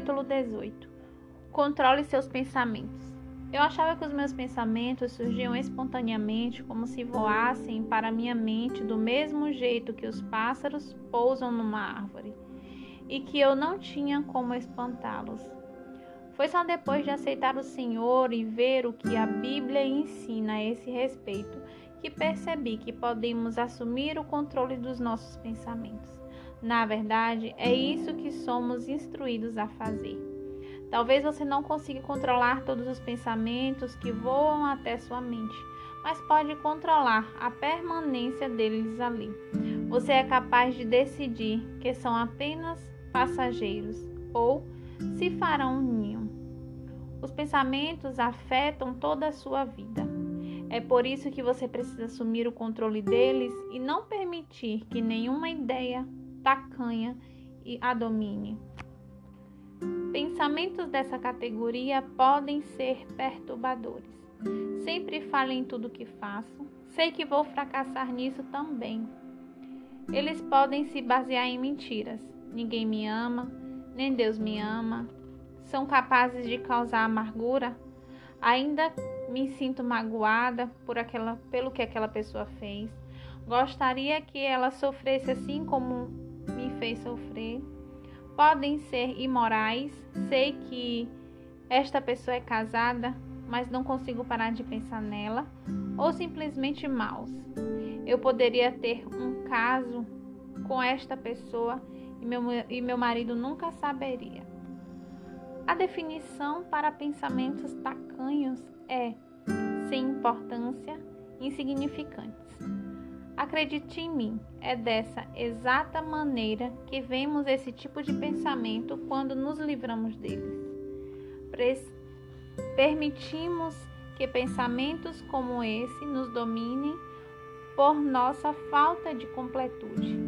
Capítulo 18 Controle seus pensamentos. Eu achava que os meus pensamentos surgiam espontaneamente, como se voassem para minha mente do mesmo jeito que os pássaros pousam numa árvore, e que eu não tinha como espantá-los. Foi só depois de aceitar o Senhor e ver o que a Bíblia ensina a esse respeito que percebi que podemos assumir o controle dos nossos pensamentos. Na verdade, é isso que somos instruídos a fazer. Talvez você não consiga controlar todos os pensamentos que voam até sua mente, mas pode controlar a permanência deles ali. Você é capaz de decidir que são apenas passageiros ou se farão um ninho. Os pensamentos afetam toda a sua vida. É por isso que você precisa assumir o controle deles e não permitir que nenhuma ideia tacanha e a domine. Pensamentos dessa categoria podem ser perturbadores. Sempre falo em tudo que faço. Sei que vou fracassar nisso também. Eles podem se basear em mentiras. Ninguém me ama, nem Deus me ama. São capazes de causar amargura. Ainda me sinto magoada por aquela, pelo que aquela pessoa fez. Gostaria que ela sofresse assim como me fez sofrer. Podem ser imorais. Sei que esta pessoa é casada, mas não consigo parar de pensar nela. Ou simplesmente maus. Eu poderia ter um caso com esta pessoa e meu, e meu marido nunca saberia. A definição para pensamentos tacanhos é sem importância, insignificantes. Acredite em mim, é dessa exata maneira que vemos esse tipo de pensamento quando nos livramos deles. Permitimos que pensamentos como esse nos dominem por nossa falta de completude.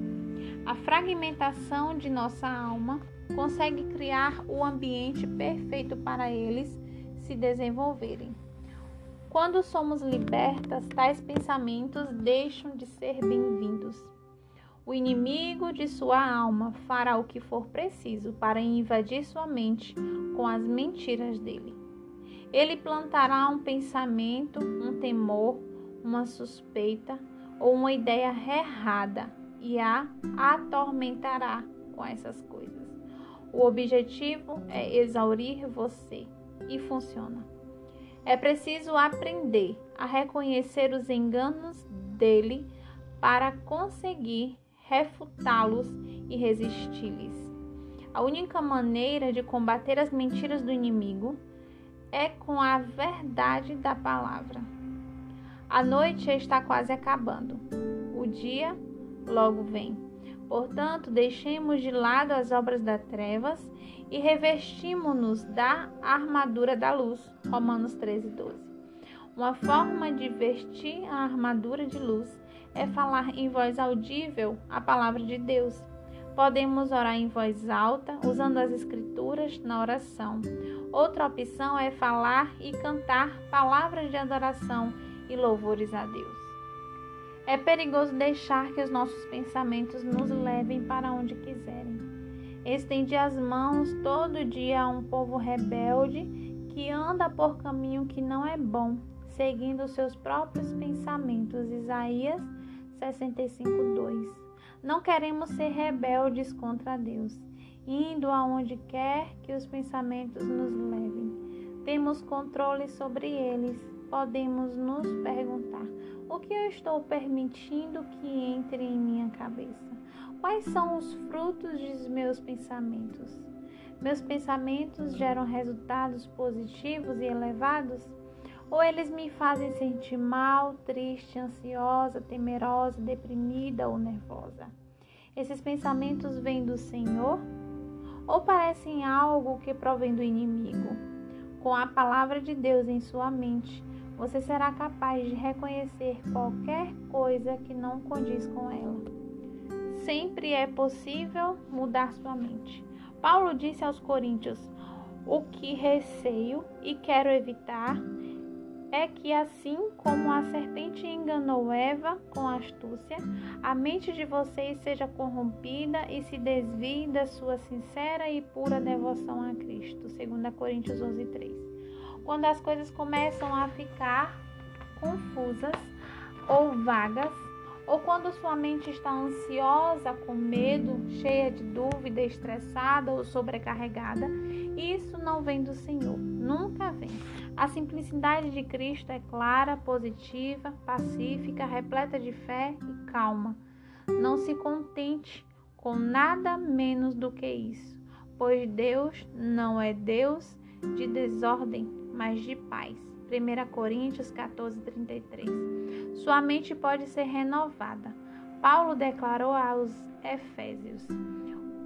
A fragmentação de nossa alma consegue criar o ambiente perfeito para eles se desenvolverem. Quando somos libertas, tais pensamentos deixam de ser bem-vindos. O inimigo de sua alma fará o que for preciso para invadir sua mente com as mentiras dele. Ele plantará um pensamento, um temor, uma suspeita ou uma ideia errada e a atormentará com essas coisas. O objetivo é exaurir você e funciona. É preciso aprender a reconhecer os enganos dele para conseguir refutá-los e resisti-lhes. A única maneira de combater as mentiras do inimigo é com a verdade da palavra. A noite está quase acabando. O dia logo vem. Portanto, deixemos de lado as obras das trevas e revestimos-nos da armadura da luz. Romanos 13, 12. Uma forma de vestir a armadura de luz é falar em voz audível a palavra de Deus. Podemos orar em voz alta, usando as escrituras na oração. Outra opção é falar e cantar palavras de adoração e louvores a Deus. É perigoso deixar que os nossos pensamentos nos levem para onde quiserem. Estende as mãos todo dia a um povo rebelde que anda por caminho que não é bom, seguindo seus próprios pensamentos. Isaías 65:2. Não queremos ser rebeldes contra Deus, indo aonde quer que os pensamentos nos levem. Temos controle sobre eles. Podemos nos perguntar: o que eu estou permitindo que entre em minha cabeça? Quais são os frutos dos meus pensamentos? Meus pensamentos geram resultados positivos e elevados? Ou eles me fazem sentir mal, triste, ansiosa, temerosa, deprimida ou nervosa? Esses pensamentos vêm do Senhor? Ou parecem algo que provém do inimigo? Com a palavra de Deus em sua mente, você será capaz de reconhecer qualquer coisa que não condiz com ela sempre é possível mudar sua mente. Paulo disse aos Coríntios: O que receio e quero evitar é que, assim como a serpente enganou Eva com astúcia, a mente de vocês seja corrompida e se desvie da sua sincera e pura devoção a Cristo. 2 Coríntios 11, 3. Quando as coisas começam a ficar confusas ou vagas, ou quando sua mente está ansiosa, com medo, cheia de dúvida, estressada ou sobrecarregada, isso não vem do Senhor, nunca vem. A simplicidade de Cristo é clara, positiva, pacífica, repleta de fé e calma. Não se contente com nada menos do que isso, pois Deus não é Deus de desordem, mas de paz. 1 Coríntios 14, 33. Sua mente pode ser renovada. Paulo declarou aos Efésios: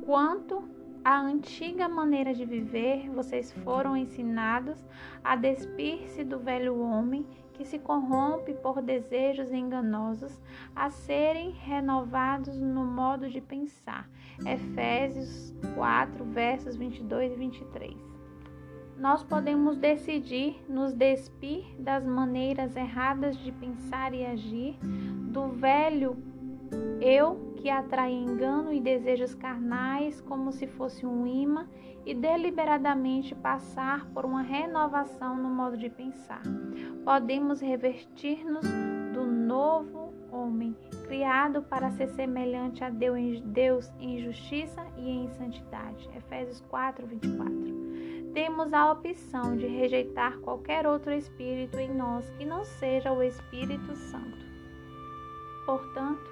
Quanto à antiga maneira de viver, vocês foram ensinados a despir-se do velho homem que se corrompe por desejos enganosos, a serem renovados no modo de pensar. Efésios 4, versos 22 e 23 nós podemos decidir nos despir das maneiras erradas de pensar e agir, do velho eu que atrai engano e desejos carnais como se fosse um imã e deliberadamente passar por uma renovação no modo de pensar. Podemos revestir-nos do novo homem, criado para ser semelhante a Deus em justiça e em santidade. Efésios 4, 24 temos a opção de rejeitar qualquer outro espírito em nós que não seja o Espírito Santo. Portanto,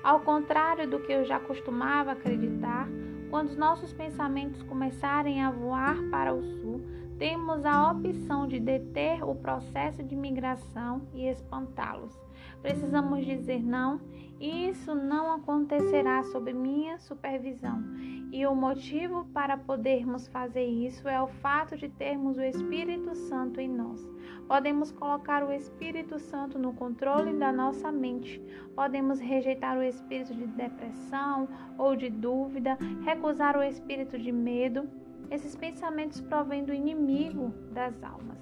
ao contrário do que eu já costumava acreditar, quando os nossos pensamentos começarem a voar para o sul, temos a opção de deter o processo de migração e espantá-los. Precisamos dizer não, isso não acontecerá sob minha supervisão. E o motivo para podermos fazer isso é o fato de termos o Espírito Santo em nós. Podemos colocar o Espírito Santo no controle da nossa mente. Podemos rejeitar o espírito de depressão ou de dúvida, recusar o espírito de medo. Esses pensamentos provêm do inimigo das almas.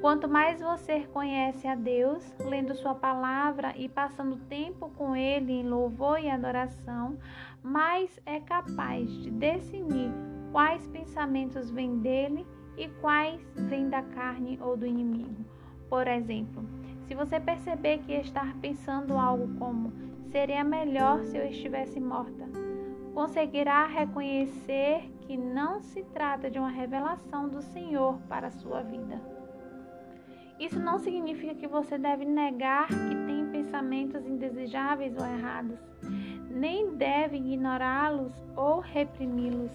Quanto mais você conhece a Deus, lendo Sua palavra e passando tempo com Ele em louvor e adoração, mais é capaz de definir quais pensamentos vêm dele e quais vêm da carne ou do inimigo. Por exemplo, se você perceber que está pensando algo como seria melhor se eu estivesse morta, conseguirá reconhecer que não se trata de uma revelação do Senhor para a sua vida. Isso não significa que você deve negar que tem pensamentos indesejáveis ou errados, nem deve ignorá-los ou reprimi-los.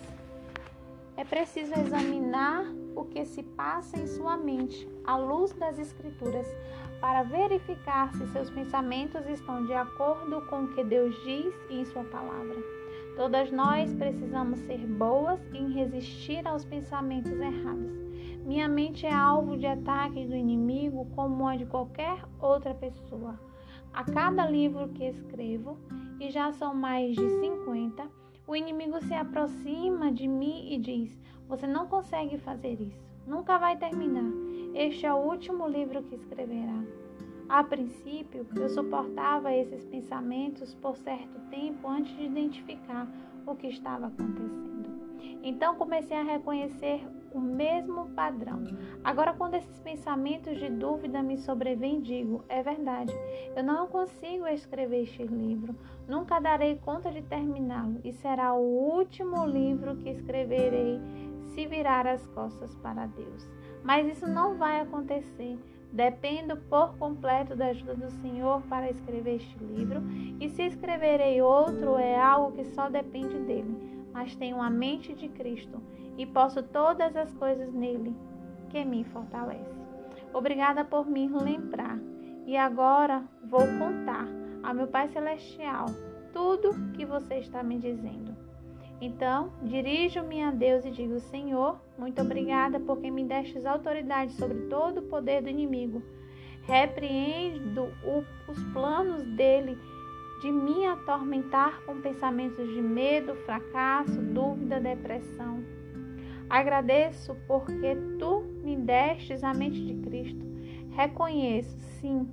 É preciso examinar o que se passa em sua mente à luz das Escrituras para verificar se seus pensamentos estão de acordo com o que Deus diz em Sua palavra. Todas nós precisamos ser boas em resistir aos pensamentos errados minha mente é alvo de ataques do inimigo como a de qualquer outra pessoa. A cada livro que escrevo, e já são mais de 50, o inimigo se aproxima de mim e diz: Você não consegue fazer isso, nunca vai terminar. Este é o último livro que escreverá. A princípio, eu suportava esses pensamentos por certo tempo antes de identificar o que estava acontecendo. Então comecei a reconhecer o mesmo padrão. Agora, quando esses pensamentos de dúvida me sobrevêm, digo: é verdade, eu não consigo escrever este livro, nunca darei conta de terminá-lo e será o último livro que escreverei se virar as costas para Deus. Mas isso não vai acontecer. Dependo por completo da ajuda do Senhor para escrever este livro, e se escreverei outro é algo que só depende dele mas tenho a mente de Cristo e posso todas as coisas nele que me fortalece. Obrigada por me lembrar. E agora vou contar ao meu Pai Celestial tudo que você está me dizendo. Então, dirijo-me a Deus e digo: Senhor, muito obrigada porque me destes autoridade sobre todo o poder do inimigo. Repreendo os planos dele de me atormentar com pensamentos de medo, fracasso, dúvida, depressão. Agradeço porque tu me destes a mente de Cristo. Reconheço, sim,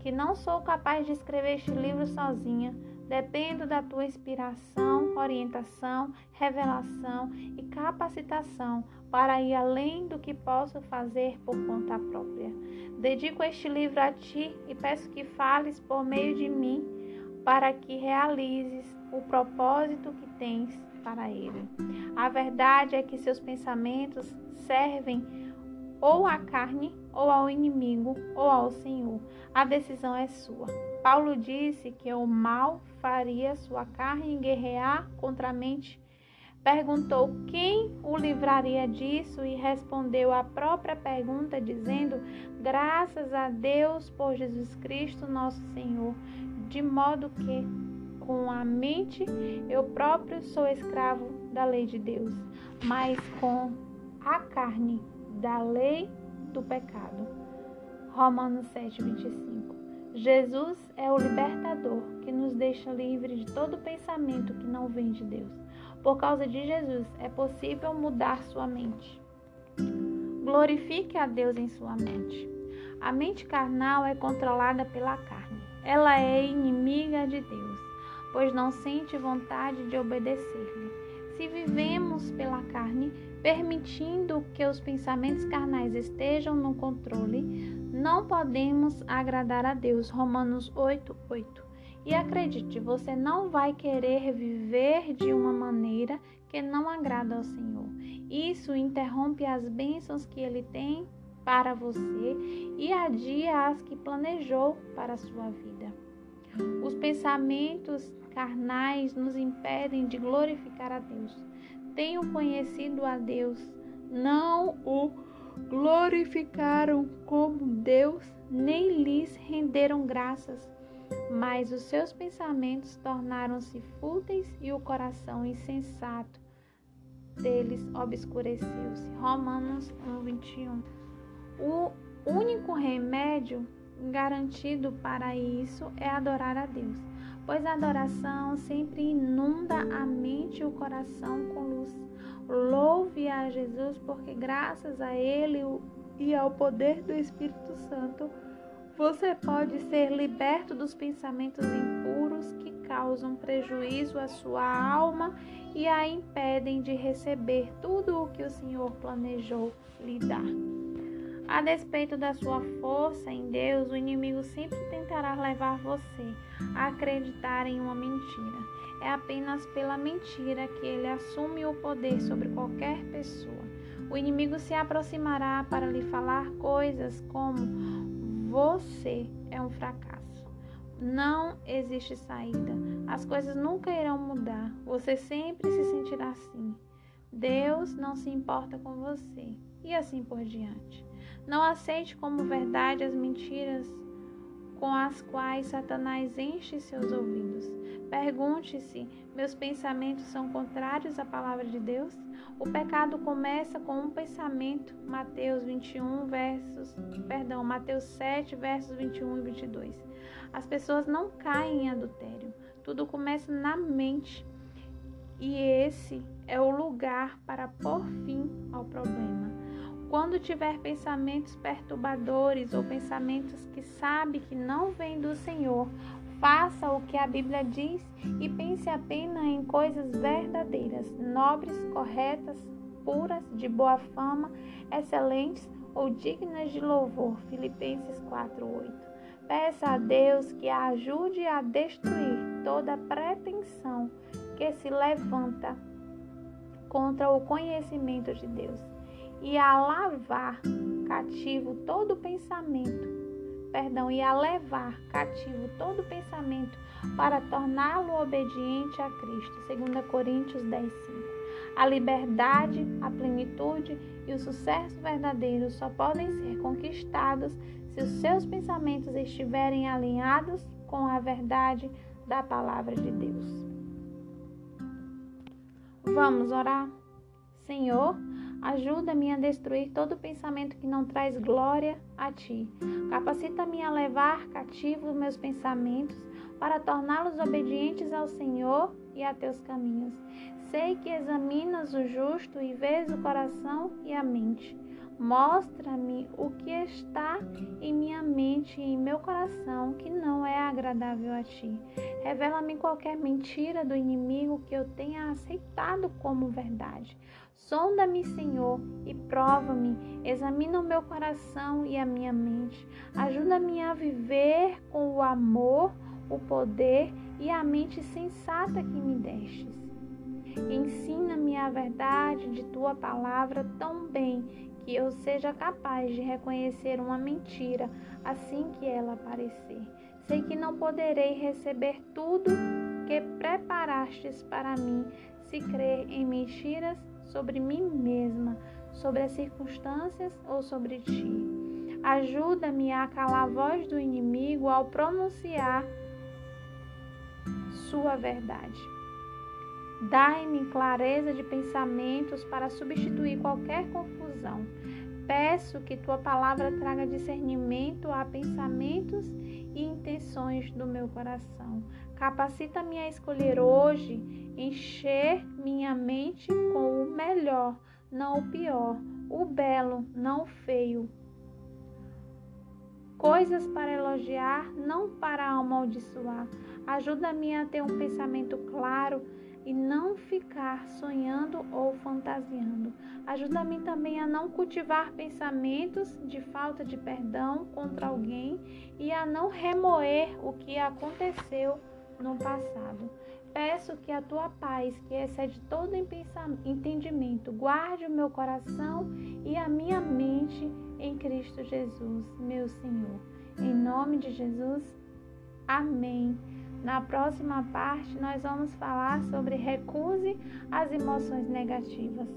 que não sou capaz de escrever este livro sozinha. Dependo da tua inspiração, orientação, revelação e capacitação para ir além do que posso fazer por conta própria. Dedico este livro a ti e peço que fales por meio de mim para que realizes o propósito que tens para ele. A verdade é que seus pensamentos servem ou à carne, ou ao inimigo, ou ao Senhor. A decisão é sua. Paulo disse que o mal faria sua carne guerrear contra a mente. Perguntou quem o livraria disso e respondeu a própria pergunta, dizendo: Graças a Deus por Jesus Cristo, nosso Senhor, de modo que com a mente eu próprio sou escravo da lei de Deus, mas com a carne da lei do pecado. Romanos 7, 25. Jesus é o libertador que nos deixa livre de todo pensamento que não vem de Deus. Por causa de Jesus, é possível mudar sua mente. Glorifique a Deus em sua mente. A mente carnal é controlada pela carne. Ela é inimiga de Deus, pois não sente vontade de obedecer-lhe. Se vivemos pela carne, permitindo que os pensamentos carnais estejam no controle, não podemos agradar a Deus. Romanos 8, 8. E acredite, você não vai querer viver de uma maneira que não agrada ao Senhor. Isso interrompe as bênçãos que Ele tem para você e adia as que planejou para a sua vida. Os pensamentos carnais nos impedem de glorificar a Deus tenham conhecido a Deus, não o glorificaram como Deus, nem lhes renderam graças, mas os seus pensamentos tornaram-se fúteis e o coração insensato deles obscureceu-se. Romanos 1, 21. O único remédio garantido para isso é adorar a Deus pois a adoração sempre inunda a mente e o coração com luz. Louve a Jesus, porque graças a Ele e ao poder do Espírito Santo, você pode ser liberto dos pensamentos impuros que causam prejuízo à sua alma e a impedem de receber tudo o que o Senhor planejou lhe dar. A despeito da sua força em Deus, o inimigo sempre tentará levar você a acreditar em uma mentira. É apenas pela mentira que ele assume o poder sobre qualquer pessoa. O inimigo se aproximará para lhe falar coisas como: você é um fracasso. Não existe saída. As coisas nunca irão mudar. Você sempre se sentirá assim. Deus não se importa com você. E assim por diante. Não aceite como verdade as mentiras com as quais Satanás enche seus ouvidos. Pergunte-se: meus pensamentos são contrários à palavra de Deus? O pecado começa com um pensamento. Mateus 21 versos, perdão, Mateus 7 versos 21 e 22. As pessoas não caem em adultério. Tudo começa na mente. E esse é o lugar para pôr fim ao problema. Quando tiver pensamentos perturbadores ou pensamentos que sabe que não vêm do Senhor, faça o que a Bíblia diz e pense apenas em coisas verdadeiras, nobres, corretas, puras, de boa fama, excelentes ou dignas de louvor. Filipenses 4:8. Peça a Deus que a ajude a destruir toda pretensão que se levanta contra o conhecimento de Deus e a lavar cativo todo pensamento, perdão, e a levar cativo todo pensamento para torná-lo obediente a Cristo. 2 Coríntios 10, 5. A liberdade, a plenitude e o sucesso verdadeiro só podem ser conquistados se os seus pensamentos estiverem alinhados com a verdade da palavra de Deus. Vamos orar? Senhor, Ajuda-me a destruir todo pensamento que não traz glória a ti. Capacita-me a levar cativos meus pensamentos para torná-los obedientes ao Senhor e a teus caminhos. Sei que examinas o justo e vês o coração e a mente. Mostra-me o que está em minha mente e em meu coração que não é agradável a ti. Revela-me qualquer mentira do inimigo que eu tenha aceitado como verdade. Sonda-me, Senhor, e prova-me. Examina o meu coração e a minha mente. Ajuda-me a viver com o amor, o poder e a mente sensata que me destes. Ensina-me a verdade de tua palavra tão bem que eu seja capaz de reconhecer uma mentira assim que ela aparecer. Sei que não poderei receber tudo que preparastes para mim se crer em mentiras sobre mim mesma, sobre as circunstâncias ou sobre ti. Ajuda-me a calar a voz do inimigo ao pronunciar sua verdade. Dai-me clareza de pensamentos para substituir qualquer confusão. Peço que tua palavra traga discernimento a pensamentos e intenções do meu coração. Capacita-me a escolher hoje, encher minha mente com o melhor, não o pior, o belo, não o feio. Coisas para elogiar, não para amaldiçoar. Ajuda-me a ter um pensamento claro e não ficar sonhando ou fantasiando. Ajuda-me também a não cultivar pensamentos de falta de perdão contra alguém e a não remoer o que aconteceu no passado. Peço que a tua paz, que excede todo entendimento, guarde o meu coração e a minha mente em Cristo Jesus, meu Senhor. Em nome de Jesus, amém. Na próxima parte, nós vamos falar sobre recuse as emoções negativas.